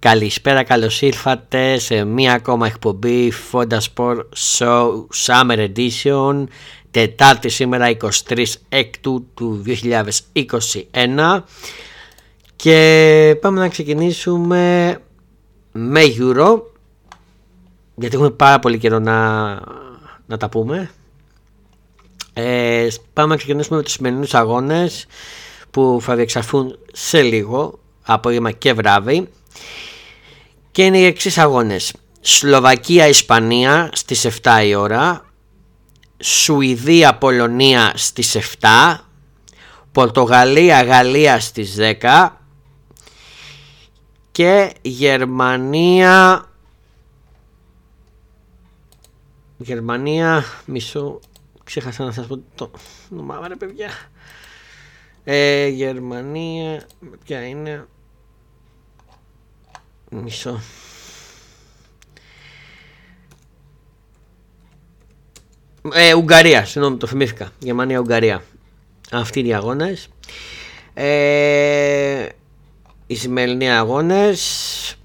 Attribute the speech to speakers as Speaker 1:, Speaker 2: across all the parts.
Speaker 1: Καλησπέρα, καλώς ήρθατε σε μία ακόμα εκπομπή Fonda Sport Show Summer Edition Τετάρτη σήμερα 23 Έκτου του 2021 και πάμε να ξεκινήσουμε με Euro γιατί έχουμε πάρα πολύ καιρό να, να τα πούμε. Ε, πάμε να ξεκινήσουμε με τους σημερινούς αγώνες που θα διεξαρθούν σε λίγο απόγευμα και βράδυ και είναι οι εξής αγώνες. Σλοβακία-Ισπανία στις 7 η ώρα. Σουηδία-Πολωνία στις 7 Πορτογαλία-Γαλλία στις 10 και Γερμανία Γερμανία μισό ξέχασα να σας πω το όνομα ρε παιδιά. Ε, Γερμανία ποια είναι; Μισό Ε, Ουγγαρία, συγγνώμη, το θυμήθηκα. Γερμανία-Ουγγαρία. Αυτοί είναι οι αγώνες. Ε, οι σημερινοί αγώνες.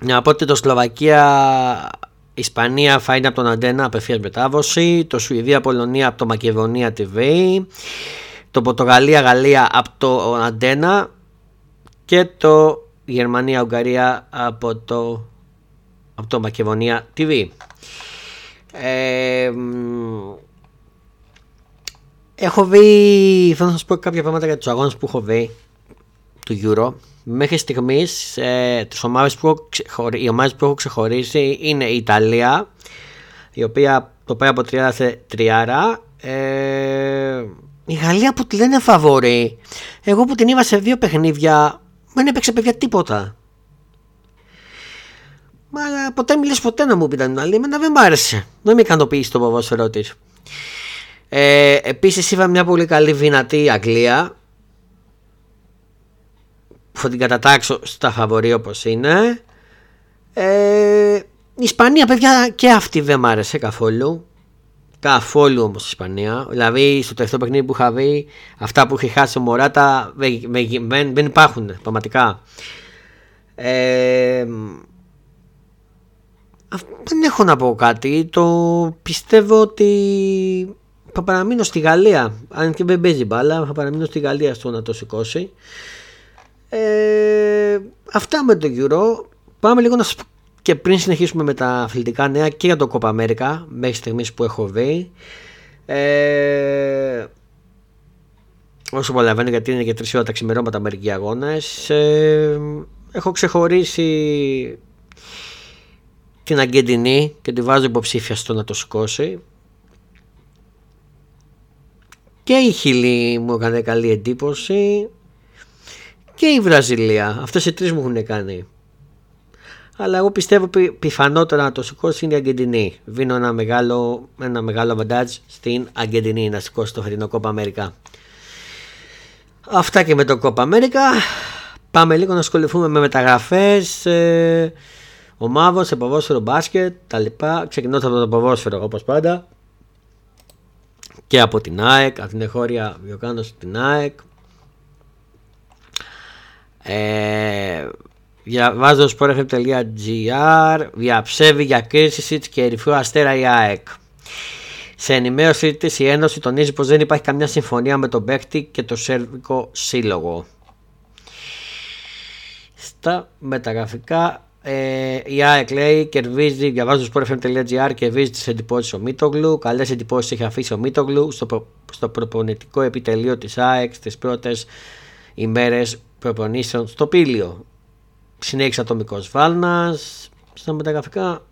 Speaker 1: Να πω ότι το Σλοβακία Ισπανία θα είναι από τον Αντένα απευθείας μετάδοση. Το Σουηδία-Πολωνία από το Μακεδονία TV. Το Πορτογαλία-Γαλλία από το Αντένα. Και το Γερμανία-Ουγγαρία από το, από το Μακεδονία TV. Ε, έχω δει, θέλω να σας πω κάποια πράγματα για τους αγώνες που έχω δει του Euro. Μέχρι στιγμής ε, τις ομάδες που, οι ομάδες που έχω ξεχωρίσει είναι η Ιταλία η οποία το πάει από τριάρα σε τριάρα. Ε, η Γαλλία που τη λένε φαβορή. Εγώ που την είδα σε δύο παιχνίδια δεν έπαιξε παιδιά τίποτα. Μα ποτέ μιλέ ποτέ να μου πει την άλλη. Εμένα δεν μ' άρεσε. Δεν με ικανοποίησε το ποδόσφαιρό της. Ε, Επίσης είδα μια πολύ καλή δυνατή Αγγλία. Που θα την κατατάξω στα φαβορή όπως είναι. Ε, η Ισπανία, παιδιά, και αυτή δεν μ' άρεσε καθόλου. Καθόλου όμως η Ισπανία. Δηλαδή, στο τελευταίο παιχνίδι που είχα δει, αυτά που είχε χάσει ο Μωράτα δεν, δεν υπάρχουν πραγματικά. Ε, δεν έχω να πω κάτι. Το πιστεύω ότι θα παραμείνω στη Γαλλία. Αν και δεν παίζει μπάλα, θα παραμείνω στη Γαλλία στο να το σηκώσει. Ε, αυτά με το Euro. Πάμε λίγο να σας και πριν συνεχίσουμε με τα αθλητικά νέα και για το Copa America μέχρι στιγμής που έχω δει. Ε, όσο προλαβαίνω γιατί είναι και τρεις ώρα τα ξημερώματα μερικοί αγώνες. Ε, έχω ξεχωρίσει την Αγκεντινή και τη βάζω υποψήφια στο να το σηκώσει. Και η Χιλή μου έκανε καλή εντύπωση και η Βραζιλία. Αυτές οι τρεις μου έχουν κάνει. Αλλά εγώ πιστεύω πι, πιθανότερα να το σηκώσει είναι η Αγκεντινή. Βίνω ένα μεγάλο, ένα μεγάλο βαντάζ στην Αγκεντινή να σηκώσει το φετινό Κόπα Αμέρικα. Αυτά και με το Κόπα Αμέρικα. Πάμε λίγο να ασχοληθούμε με μεταγραφές. Ε, ομάδων σε ποδόσφαιρο μπάσκετ τα λοιπά. Ξεκινώντας από το ποδόσφαιρο όπως πάντα και από την ΑΕΚ, από την εχώρια βιοκάνωση την ΑΕΚ. Ε, διαβάζω sportfm.gr διαψεύει για Κίρσισιτς και ερυφαίο αστέρα η ΑΕΚ. Σε ενημέρωση της η Ένωση τονίζει πως δεν υπάρχει καμιά συμφωνία με τον παίκτη και το Σέρβικο Σύλλογο. Στα μεταγραφικά ε, η ΑΕΚ λέει κερδίζει, διαβάζω στο sportfm.gr, κερδίζει τις εντυπώσεις ο Μίτογλου. Καλές εντυπώσεις έχει αφήσει ο Μίτογλου στο, προ, στο προπονητικό επιτελείο της ΑΕΚ στις πρώτες ημέρες προπονήσεων στο Πήλιο. Συνέχισε ατομικός Βάλνας. Στα μεταγραφικά,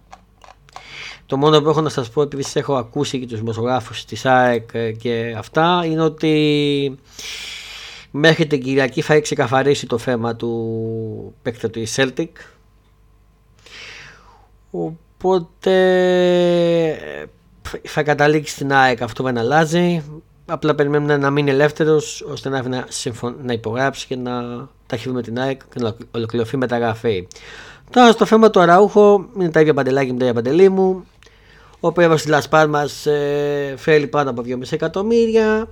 Speaker 1: το μόνο που έχω να σας πω, επειδή έχω ακούσει και τους δημοσιογράφους της ΑΕΚ και αυτά, είναι ότι μέχρι την Κυριακή θα έχει ξεκαθαρίσει το θέμα του παίκτη του Celtic Οπότε θα καταλήξει στην ΑΕΚ αυτό δεν αλλάζει. Απλά περιμένουμε να μείνει ελεύθερος ώστε να, να, να υπογράψει και να ταχύβει με την ΑΕΚ και να ολοκληρωθεί μεταγραφή. Τώρα στο θέμα του Αραούχο είναι τα ίδια παντελάκια με τα ίδια παντελή μου. Ο πρόεδρο τη Λασπάρμα ε, φέρει πάνω από 2,5 εκατομμύρια.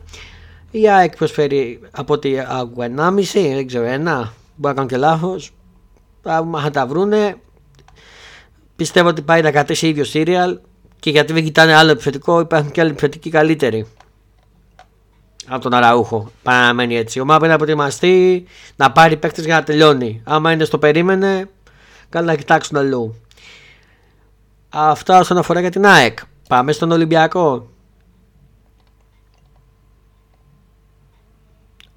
Speaker 1: Η ΑΕΚ προσφέρει από ό,τι άκουγα 1,5, δεν ξέρω, ένα. Μπορεί να κάνω και λάθος. Αν τα βρούνε, πιστεύω ότι πάει να κατήσει ίδιο σύριαλ και γιατί δεν κοιτάνε άλλο επιθετικό, υπάρχουν και άλλοι επιθετικοί καλύτεροι από τον Αραούχο. Παραμένει έτσι. Ο Μάπ είναι να προετοιμαστεί να πάρει παίκτες για να τελειώνει. Άμα είναι στο περίμενε, καλά να κοιτάξουν αλλού. Αυτά όσον αφορά για την ΑΕΚ. Πάμε στον Ολυμπιακό.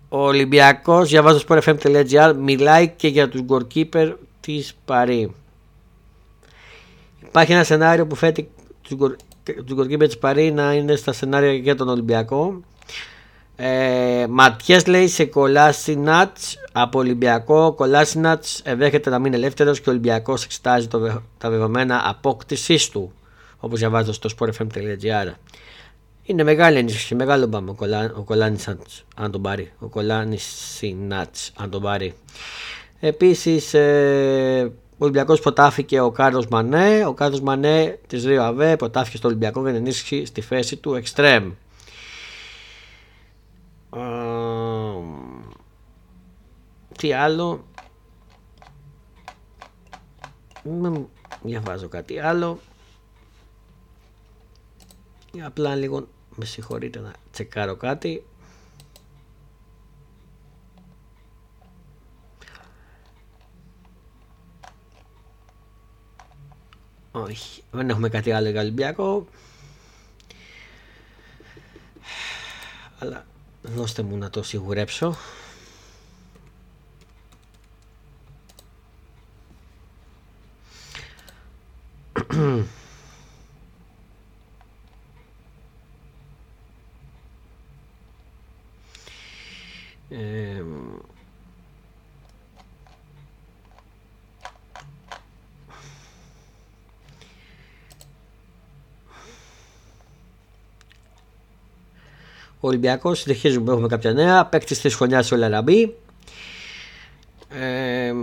Speaker 1: Ο Ολυμπιακός, διαβάζω στο sportfm.gr, μιλάει και για τους goalkeeper της Παρή. Υπάρχει ένα σενάριο που φέτει τους goalkeeper της Παρή να είναι στα σενάρια για τον Ολυμπιακό. Ε, Ματιές λέει σε Κολάσινατ από Ολυμπιακό. Ο Κολάσινατ ενδέχεται να μείνει ελεύθερος και ο Ολυμπιακός εξετάζει το, τα δεδομένα απόκτησής του. Όπως διαβάζω στο sportfm.gr. Είναι μεγάλη ενίσχυση, μεγάλο μπαμ ο, Κολά, ο Κολάνισατ αν τον πάρει. Ο Κολάνισινατ αν τον πάρει. Επίσης, ε, ο Ολυμπιακός ποτάφηκε ο Κάρλος Μανέ. Ο Κάρλος Μανέ της Ρίο Αβέ ποτάφηκε στο Ολυμπιακό για να ενίσχυση στη θέση του Εξτρέμ. Τι άλλο; Διαβάζω κάτι άλλο. Απλά λίγο με συγχωρείτε να τσεκάρω κάτι. Όχι, δεν έχουμε κάτι άλλο για Ολυμπιακό. Αλλά Δώστε μου να το σιγουρέψω. Ολυμπιακός συνεχίζουμε που έχουμε κάποια νέα. Παίκτης της χρονιάς ο Λαραμπή. Ε,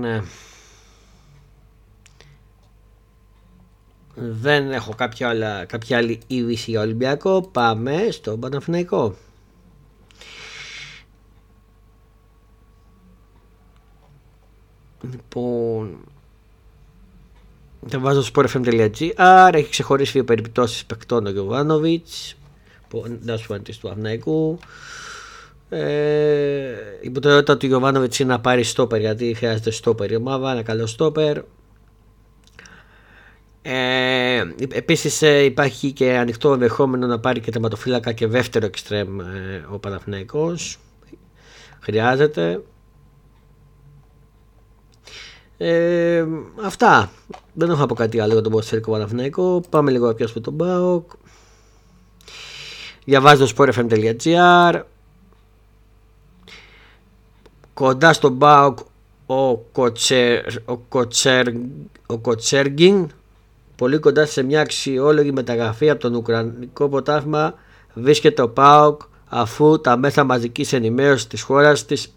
Speaker 1: ναι. Δεν έχω κάποια, άλλα, κάποια άλλη είδηση για Ολυμπιακό. Πάμε στο Παναθηναϊκό. Τα βάζω στο sportfm.gr. Έχει ξεχωρίσει δύο περιπτώσεις παικτών ο Γιωβάνοβιτς, δάσπαντη του Αυναϊκού. Ε, η προτεραιότητα του Γιωβάνοβιτς είναι να πάρει στόπερ γιατί χρειάζεται στόπερ η ομάδα, ένα καλό στόπερ. Ε, Επίσης ε, υπάρχει και ανοιχτό ενδεχόμενο να πάρει και τερματοφύλακα και δεύτερο εξτρέμ ε, ο Παναθηναϊκός. Χρειάζεται. Ε, αυτά. Δεν έχω από κάτι άλλο για τον Ποδοσφαιρικό Παναθηναϊκό. Πάμε λίγο να πιάσουμε τον Μπάουκ. Διαβάζω το sportfm.gr Κοντά στον Μπάουκ ο, Κοτσέρ, ο, Κοτσέρ, ο Κοτσέργιν πολύ κοντά σε μια αξιόλογη μεταγραφή από τον Ουκρανικό ποτάθμα βρίσκεται ο ΠΑΟΚ αφού τα μέσα μαζικής ενημέρωσης της χώρας της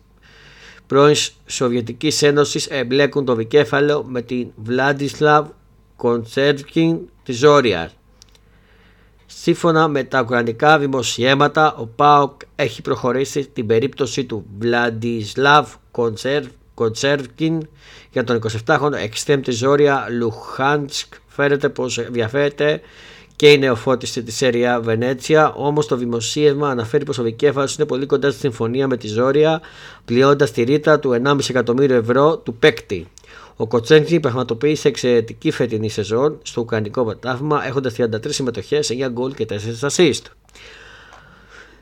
Speaker 1: πρώην Σοβιετικής Ένωσης εμπλέκουν το δικέφαλο με την Βλάντισλαβ Κοντσέρκιν της Ζόριας. Σύμφωνα με τα ουκρανικά δημοσιέματα, ο ΠΑΟΚ έχει προχωρήσει την περίπτωση του Βλαντισλαβ Κοντσέρκιν για τον 27χρονο εξτέμ της Ζόρια Λουχάντσκ. Φαίνεται πως ενδιαφέρεται και η νεοφώτιση της Σέρια Βενέτσια. Όμως το δημοσίευμα αναφέρει πως ο Δικέφαλο είναι πολύ κοντά στη συμφωνία με τη Ζόρια, πληρώνοντας τη ρήτα του 1,5 εκατομμύριο ευρώ του παίκτη. Ο Κοτσένκι πραγματοποίησε εξαιρετική φετινή σεζόν στο Ουκρανικό Πρωτάθλημα, έχοντας 33 συμμετοχές, 9 γκολ και 4 assist.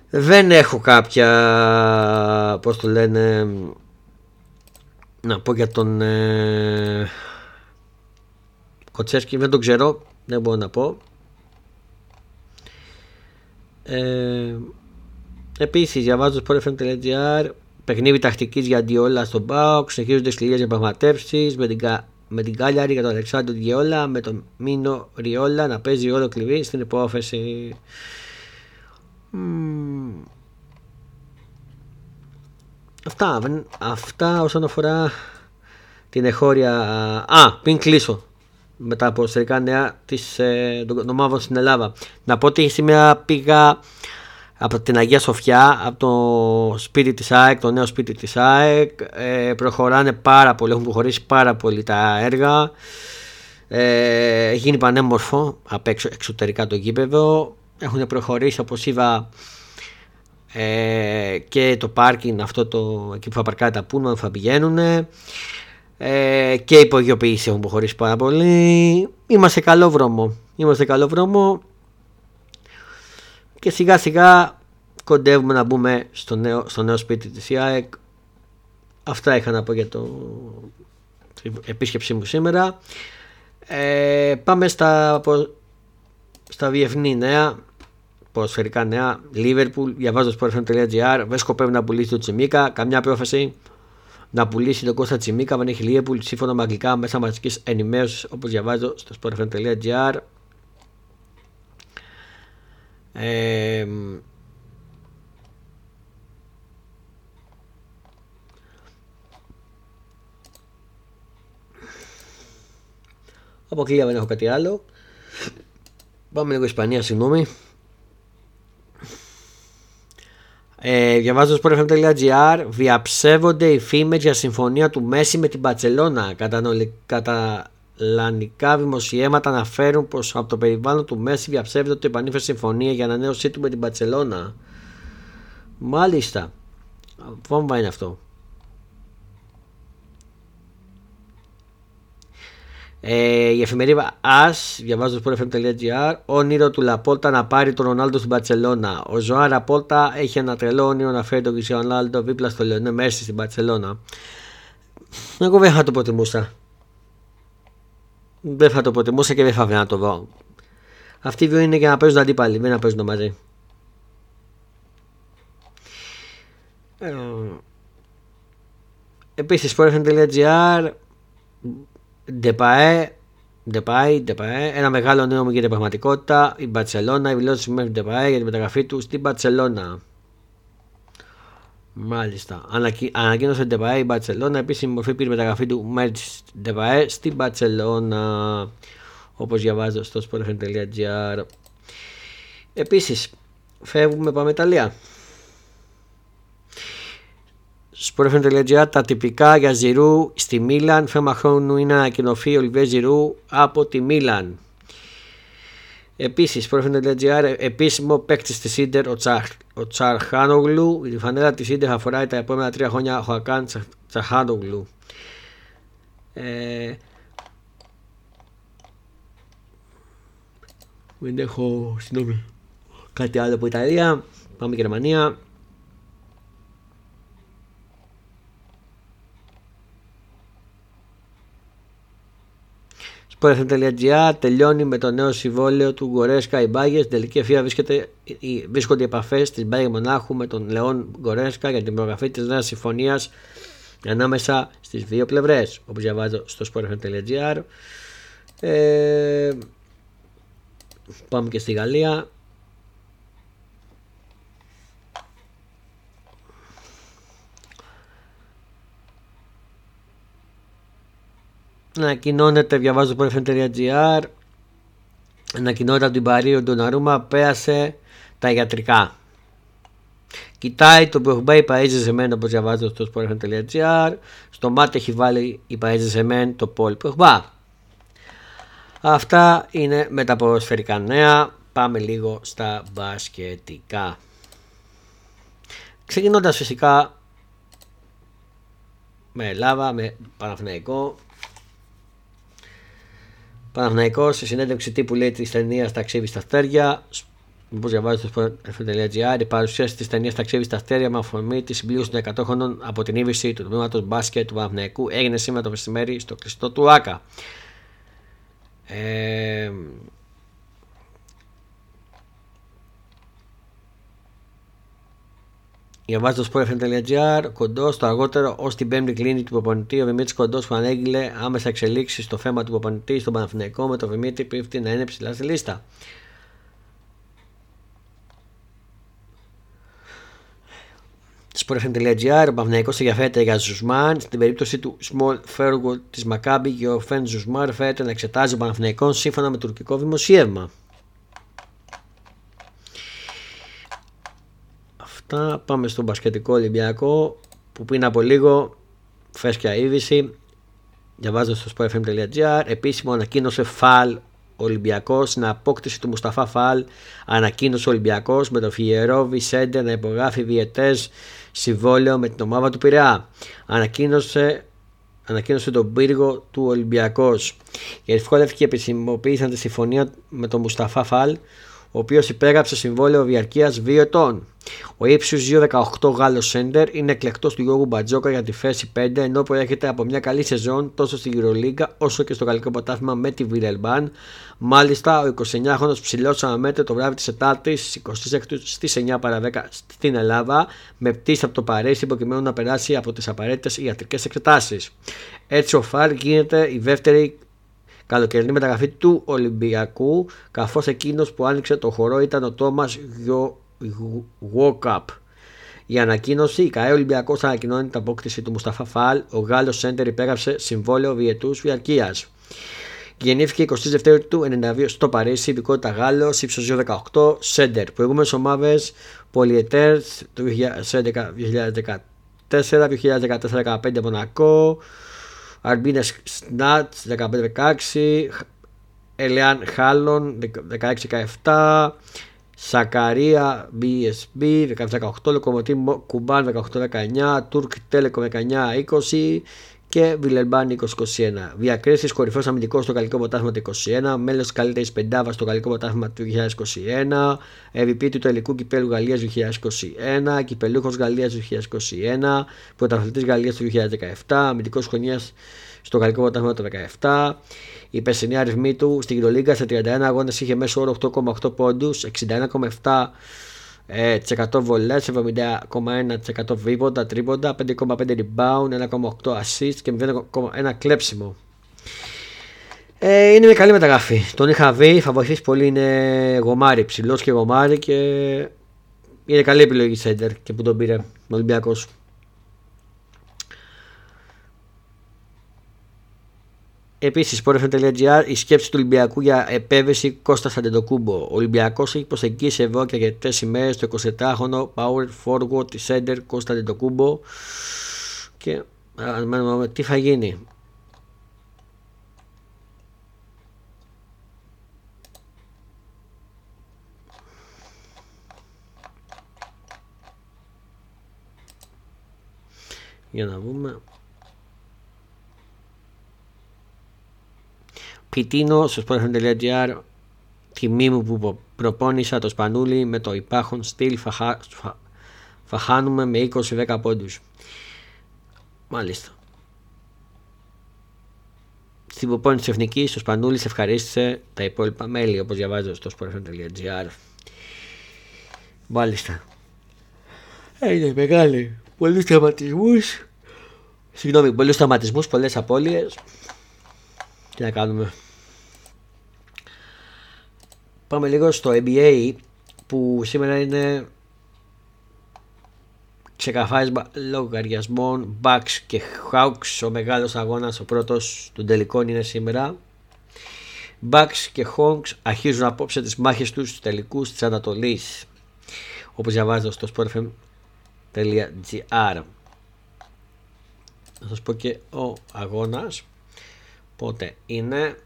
Speaker 1: Δεν έχω κάποια. Πώς το λένε. Να πω για τον. Ε, Κοτσέσκι, δεν τον ξέρω, δεν μπορώ να πω. Ε, Επίσης, διαβάζω στο sportfm.gr παιχνίδι τακτικής για Ντιόλα στον Πάοκ. Συνεχίζονται σκληρές διαπραγματεύσεις με την, με την Κάλιαρη για τον Αλεξάνδρου Διόλα. Με τον Μίνο Ριόλα να παίζει όλο κλειδί στην υπόθεση. Αυτά, αυτά όσον αφορά την εχώρια. Α, πριν κλείσω με τα ποδοσφαιρικά νέα της, ε, των ομάδων στην Ελλάδα. Να πω ότι σήμερα πήγα από την Αγία Σοφιά, από το σπίτι της ΑΕΚ, το νέο σπίτι της ΑΕΚ. Ε, προχωράνε πάρα πολύ, έχουν προχωρήσει πάρα πολύ τα έργα. Ε, έχει γίνει πανέμορφο απ' έξω, εξωτερικά το γήπεδο. Έχουν προχωρήσει όπως είπα ε, και το πάρκινγκ αυτό το, εκεί που θα παρκάρει τα πούλμα θα πηγαίνουν ε, και η υπογειοποίηση έχουν προχωρήσει πάρα πολύ. Είμαστε καλό βρώμο. Είμαστε καλό βρώμο και σιγά σιγά κοντεύουμε να μπούμε στο νέο, στο νέο σπίτι της ΙΑΕΚ. Αυτά είχα να πω για το επίσκεψή μου σήμερα. Ε, πάμε στα, στα διεθνή νέα, ποδοσφαιρικά νέα. Liverpool, διαβάζω στο sportfm.gr. Δεν σκοπεύει να πουλήσει το Τσιμίκα. Καμιά πρόφαση να πουλήσει τον Κώστα Τσιμίκα. Δεν έχει Liverpool σύμφωνα με αγγλικά μέσα μαζικής ενημέρωσης όπως διαβάζω στο sportfm.gr. Ε, Αποκλεία δεν έχω κάτι άλλο. Πάμε λίγο Ισπανία, συγγνώμη. Ε, διαβάζω στο sportfm.gr Διαψεύονται οι φήμες για συμφωνία του Μέση με την Παρσελώνα. Καταλανικά δημοσιεύματα αναφέρουν πως από το περιβάλλον του Μέση διαψεύδεται ότι επανήφερε συμφωνία για ανανέωσή του με την Παρσελώνα. Μάλιστα. Βόμβα είναι αυτό. Ε, η εφημερίδα AS, διαβάζω στο sportfm.gr, όνειρο του Λαπόλτα να πάρει τον Ρονάλντο στην Παρσελώνα. Ο Ζωά Λαπόλτα έχει ένα τρελό όνειρο να φέρει τον Κρισιό Ρονάλντο δίπλα στο Λεωνέ Μέρση στην Παρσελώνα. Εγώ δεν θα το προτιμούσα. Δεν θα το προτιμούσα και δεν θα να το δω. Αυτοί οι δύο είναι για να παίζουν αντίπαλοι, δεν να παίζουν μαζί. Ε, επίσης, sportfm.gr Ντεπαέ, Ντεπάι, Ντεπαέ, ένα μεγάλο νέο μου γίνεται πραγματικότητα. Η Μπαρσελόνα, η δηλώση μέχρι Ντεπαέ για τη μεταγραφή του στην Μπαρσελόνα. Μάλιστα. Ανακοίνωσε Ντεπαέ η Μπαρσελόνα. Επίσημη μορφή πήρε μεταγραφή του Μέρτ Ντεπαέ στην Μπαρσελόνα. Όπως διαβάζω στο sportfm.gr. Επίσης, φεύγουμε πάμε Ιταλία. Sportfm.gr τα τυπικά για Ζηρού στη Μίλαν. Θέμα χρόνου είναι να ανακοινωθεί ο Λιβέ Ζηρού από τη Μίλαν. Επίσης, Sportfm.gr επίσημο παίκτη τη Ίντερ ο, Τσαρ, ο Τσαρχάνογλου. Η φανέλα της Ίντερ θα φοράει τα επόμενα τρία χρόνια ο Χακάν Τσαρχάνογλου. Ε, δεν έχω συγγνώμη κάτι άλλο από Ιταλία. Πάμε Γερμανία. Sportfm.gr τελειώνει με το νέο συμβόλαιο του Γκορέσκα η Μπάγκε. Στην τελική ευθεία βρίσκονται οι επαφές της Μπάγκε Μονάχου με τον Λεόν Γκορέσκα για την προγραφή της νέας συμφωνίας ανάμεσα στις δύο πλευρές. Όπως διαβάζω στο Sportfm.gr. Ε, πάμε και στη Γαλλία. Ανακοινώνεται, διαβάζω το FM.gr Ανακοινώνεται από την Παρή ο Ναρούμα πέρασε τα ιατρικά. Κοιτάει το Προχμπά η Παΐζε Ζεμέν όπως διαβάζω στο sportfm.gr Στο μάτι έχει βάλει η Παΐζε Ζεμέν το Πολ Προχμπά. Αυτά είναι με τα ποδοσφαιρικά νέα. Πάμε λίγο στα μπασκετικά. Ξεκινώντας φυσικά με Ελλάδα, με Παναθηναϊκό Παναθηναϊκός σε συνέντευξη τύπου λέει της ταινίας Ταξίδι στα αστέρια. Όπως διαβάζετε στο sport.gr, η παρουσίαση της ταινίας Ταξίδι στα αστέρια με αφορμή τη συμπλήρωση των 100 χρόνων από την ύβηση του τμήματος μπάσκετ του Παναθηναϊκού έγινε σήμερα το μεσημέρι στο κλειστό του ΑΚΑ. Ε, Διαβάζω το sportfm.gr κοντός στο αργότερο ως την πέμπτη κλίνη του προπονητή. Ο Δημήτρης Κοντός που ανέγγειλε άμεσα εξελίξεις στο θέμα του προπονητή στον Παναθηναϊκό με το Δημήτρη πίφτη να είναι ψηλά στη λίστα. Sportfm.gr Ο Παναθηναϊκός ενδιαφέρεται για Ζουσμάν. Στην περίπτωση του small forward της Μακάμπι Γιοβέλ Ζουσμάν φέρεται να εξετάζει ο Παναθηναϊκός σύμφωνα με τουρκικό δημοσίευμα. Αυτά. Πάμε στο μπασκετικό Ολυμπιακό που πριν από λίγο φρέσκια είδηση. Διαβάζω στο sportfm.gr. Επίσημο ανακοίνωσε φαλ Ολυμπιακός στην απόκτηση του Μουσταφά Φαλ. Ανακοίνωσε ο Ολυμπιακός με το Φιερόβι Σέντερ να υπογράφει διαιτές συμβόλαιο με την ομάδα του Πειραιά. Ανακοίνωσε ανακοίνωσε τον πύργο του Ολυμπιακός. Οι Ερυθρόλευκοι επισημοποίησαν τη συμφωνία με τον Μουσταφά Φαλ ο οποίος υπέγραψε συμβόλαιο διαρκείας 2 ετών. Ο ύψου 2-18 Γάλλος Σέντερ είναι εκλεκτός του Γιώργου Μπατζόκα για τη θέση 5 ενώ προέρχεται από μια καλή σεζόν τόσο στη Euroliga όσο και στο γαλλικό ποτάθμα με τη Βιρελμπάν. Μάλιστα, ο 29χρονο ψηλός αναμέτρε το βράδυ της Ετάρτη 26 στις 9 παρα 10 στην Ελλάδα με πτήση από το Παρίσι προκειμένου να περάσει από τις απαραίτητες ιατρικές εξετάσεις. Έτσι, ο Φαρ γίνεται η δεύτερη καλοκαιρινή μεταγραφή του Ολυμπιακού καθώς εκείνος που άνοιξε το χορό ήταν ο Τόμας Γουόκαπ. Η ανακοίνωση, η ΚαΕ Ολυμπιακός ανακοινώνει την απόκτηση του Μουσταφά Φαλ. Ο Γάλλος Σέντερ υπέγραψε συμβόλαιο διετού διαρκεία. Γεννήθηκε 22 του 92 στο Παρίσι, υπηκότητα Γάλλος, ύψος 218, Σέντερ. Προηγούμενες ομάδες Πολιετέρ το 2014-2015 Μονακό, Αρμπίνε Σνάτς 15-16, Ελεάν Χάλων 16-17, Σακαρία BSB 17-18, Λοκομοτή Κουμπάν 18-19, Τουρκ Τέλεκο 19-20 και Βιλερμπάν 2021. Διακρίσεις κορυφαίος αμυντικός στο Γαλλικό Ποτάθμα του 2021, μέλος τη καλύτερης πεντάβας στο Γαλλικό Ποτάθμα του 2021, MVP του τελικού κυπέλου Γαλλίας του 2021, κυπελούχος Γαλλίας του 2021, πρωταθλητής Γαλλίας του 2017, αμυντικός χρονιάς στο Γαλλικό Ποτάθμα του 2017. Η περσινή αριθμή του στην Κυρολίγκα σε 31 αγώνες είχε μέσο όρο 8,8 πόντους, 61,7 100 βολές, 70,1% βίβοντα, τρίποντα, 5,5 rebound, 1,8 assist και 0,1 κλέψιμο. Ε, είναι μια καλή μεταγραφή. Τον είχα δει, θα βοηθήσει πολύ. Είναι γομάρι, ψηλός και γομάρι και είναι καλή επιλογή center και που τον πήρε ο Ολυμπιακός. Επίσης, sportfm.gr η σκέψη του Ολυμπιακού για επέβεση Κώστας Αντετοκούμπο. Ο Ολυμπιακός έχει προσεγγίσει εδώ και αρκετές ημέρες το 24χρονο power forward τη center Κώστα Αντετοκούμπο. Και αναμένουμε τι θα γίνει. Για να δούμε. Πιτίνο στο sportfm.gr τιμή μου που προπόνησα το σπανούλι με το υπάρχον στυλ θα, θα χάνουμε με 20-10 πόντους. Μάλιστα. Στην προπόνηση της Εθνικής ο Σπανούλης ευχαρίστησε τα υπόλοιπα μέλη όπως διαβάζω στο sportfm.gr Μάλιστα. Έγινε μεγάλη. Πολλούς τραυματισμούς. Συγγνώμη, πολλούς τραυματισμούς, πολλές απώλειες. Τι να κάνουμε. Πάμε λίγο στο NBA που σήμερα είναι ξεκαθάρισμα λογαριασμών Bucks και Hawks. Ο μεγάλος αγώνας ο πρώτος του τελικών είναι σήμερα. Bucks και Hawks αρχίζουν απόψε τις μάχες τους στους τελικούς της Ανατολής όπως διαβάζω στο sportfm.gr να σας πω και ο αγώνας πότε είναι;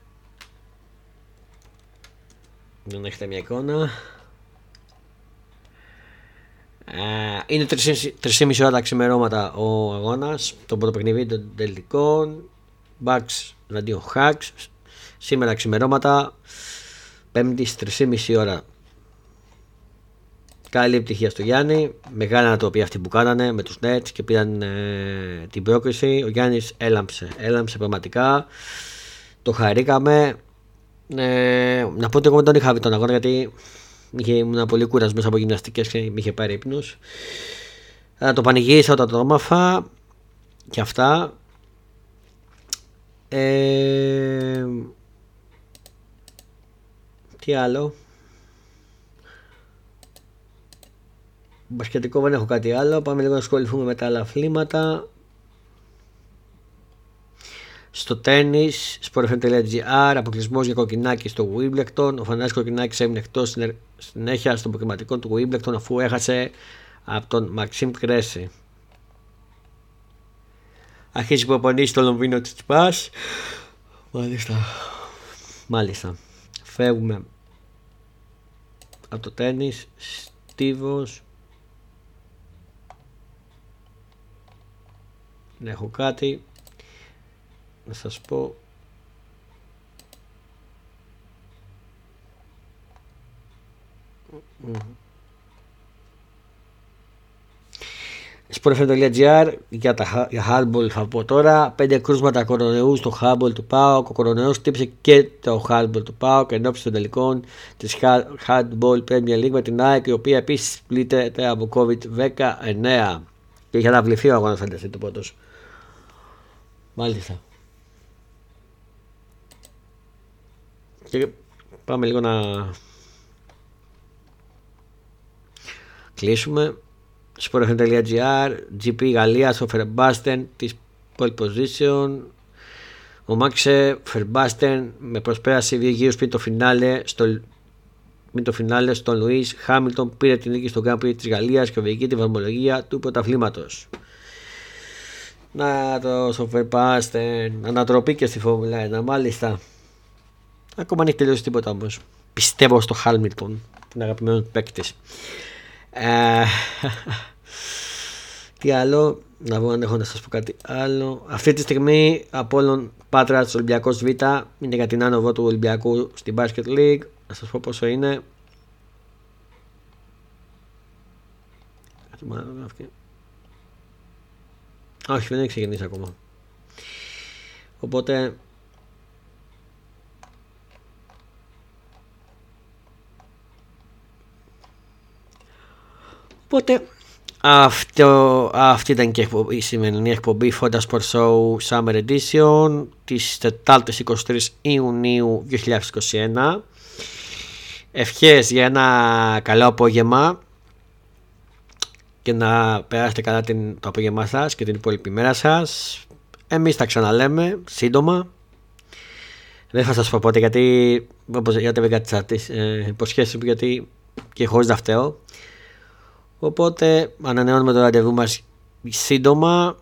Speaker 1: Δεν έχετε μια εικόνα. Είναι 3,5 ώρα ξημερώματα ο αγώνας το πρώτο παιχνίδι των τελικών Bucks εναντίον Hacks. Σήμερα ξημερώματα πέμπτης στις 3,5 ώρα Καλή επιτυχία στο Γιάννη. Μεγάλη ανατροπή αυτή που κάνανε με τους Nets και πήραν ε, την πρόκριση. Ο Γιάννης έλαμψε. Έλαμψε πραγματικά. Το χαρήκαμε. Ε, να πω ότι εγώ δεν τον είχα δει τον αγώνα γιατί είχε, ήμουν πολύ κουρασμένος από γυμναστικές και με είχε πάρει ύπνους. Αλλά το πανηγύρισα όταν το έμαθα και αυτά. Ε, τι άλλο; Μπασκετικό δεν έχω κάτι άλλο. Πάμε λίγο να ασχοληθούμε με τα άλλα αθλήματα. Στο τέννη, sportfm.gr, αποκλεισμός για κοκκινάκι στο Wimbledon. Ο Φανάρη Κοκκινάκης έμεινε εκτός συνέχεια στο προκριματικό του Wimbledon αφού έχασε από τον Μαξίμ Κρέση. Αρχίζει που απονεί στο Λονδίνο της Τσπάς. Μάλιστα. Μάλιστα. Φεύγουμε από το τέννις. Στίβος. Έχω κάτι να σας πω Sportfm.gr για τα για handball θα πω τώρα. Πέντε κρούσματα κορονοϊούς στο handball του ΠΑΟΚ. Ο κορονοϊός χτύπησε και το handball του ΠΑΟΚ εν ώψη των τελικών της handball Premier League με την ΑΕΚ η οποία επίσης πλήττεται από COVID-19 και είχε αναβληθεί ο αγώνας φανταστείτε το πρώτο. Μάλιστα. Και πάμε λίγο να κλείσουμε. Sport.gr, GP Γαλλία, ο Φερμπάστεν της pole position. Ο Μάξε Φερμπάστεν με προσπέραση δύο γύρου πριν το φινάλε στο το φινάλε στον Λουίς Χάμιλτον πήρε την νίκη στο Grand Prix της Γαλλίας και οδηγεί τη βαθμολογία του πρωταθλήματος. Να το Φερμπάστεν, ανατροπή και στη Φόρμουλα 1, μάλιστα. Ακόμα δεν έχει τελειώσει τίποτα όμως. Πιστεύω στο Χάμιλτον, την αγαπημένο παίκτη. Ε, τι άλλο, να δω αν έχω να σας πω κάτι άλλο. Αυτή τη στιγμή Απόλλων Πάτρας Ολυμπιακός Β είναι για την άνοδο του Ολυμπιακού στην Basket League. Να σας πω πόσο είναι. Όχι, δεν έχει ξεκινήσει ακόμα. Οπότε Οπότε αυτό, αυτή ήταν και η σημερινή εκπομπή Fonda Sport Show Summer Edition της Τετάρτης 23 Ιουνίου 2021 Ευχές για ένα καλό απόγευμα και να περάσετε καλά την, το απόγευμά σας και την υπόλοιπη μέρα σας. Εμείς τα ξαναλέμε σύντομα. Δεν θα σας πω πότε γιατί όπως γιατί δεν κάτι τις ε, υποσχέσεις μου γιατί και χωρίς να φταίω. Οπότε ανανεώνουμε το ραντεβού μας σύντομα.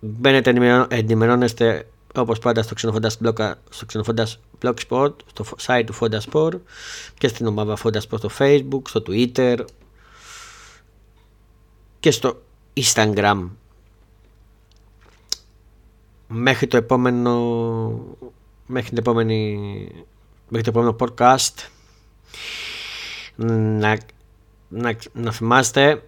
Speaker 1: Μπαίνετε, ενημερώνεστε όπως πάντα στο Ξενοφόντας, blog, στο Ξενοφόντας Blogspot, στο site του Fonda Sport και στην ομάδα Fonda Sport στο Facebook, στο Twitter και στο Instagram. Μέχρι το επόμενο μέχρι, την επόμενη, μέχρι το επόμενο podcast να να, να θυμάστε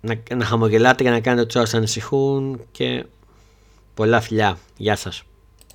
Speaker 1: να, να χαμογελάτε για να κάνετε τους άλλους ανησυχούν και πολλά φιλιά. Γεια σας.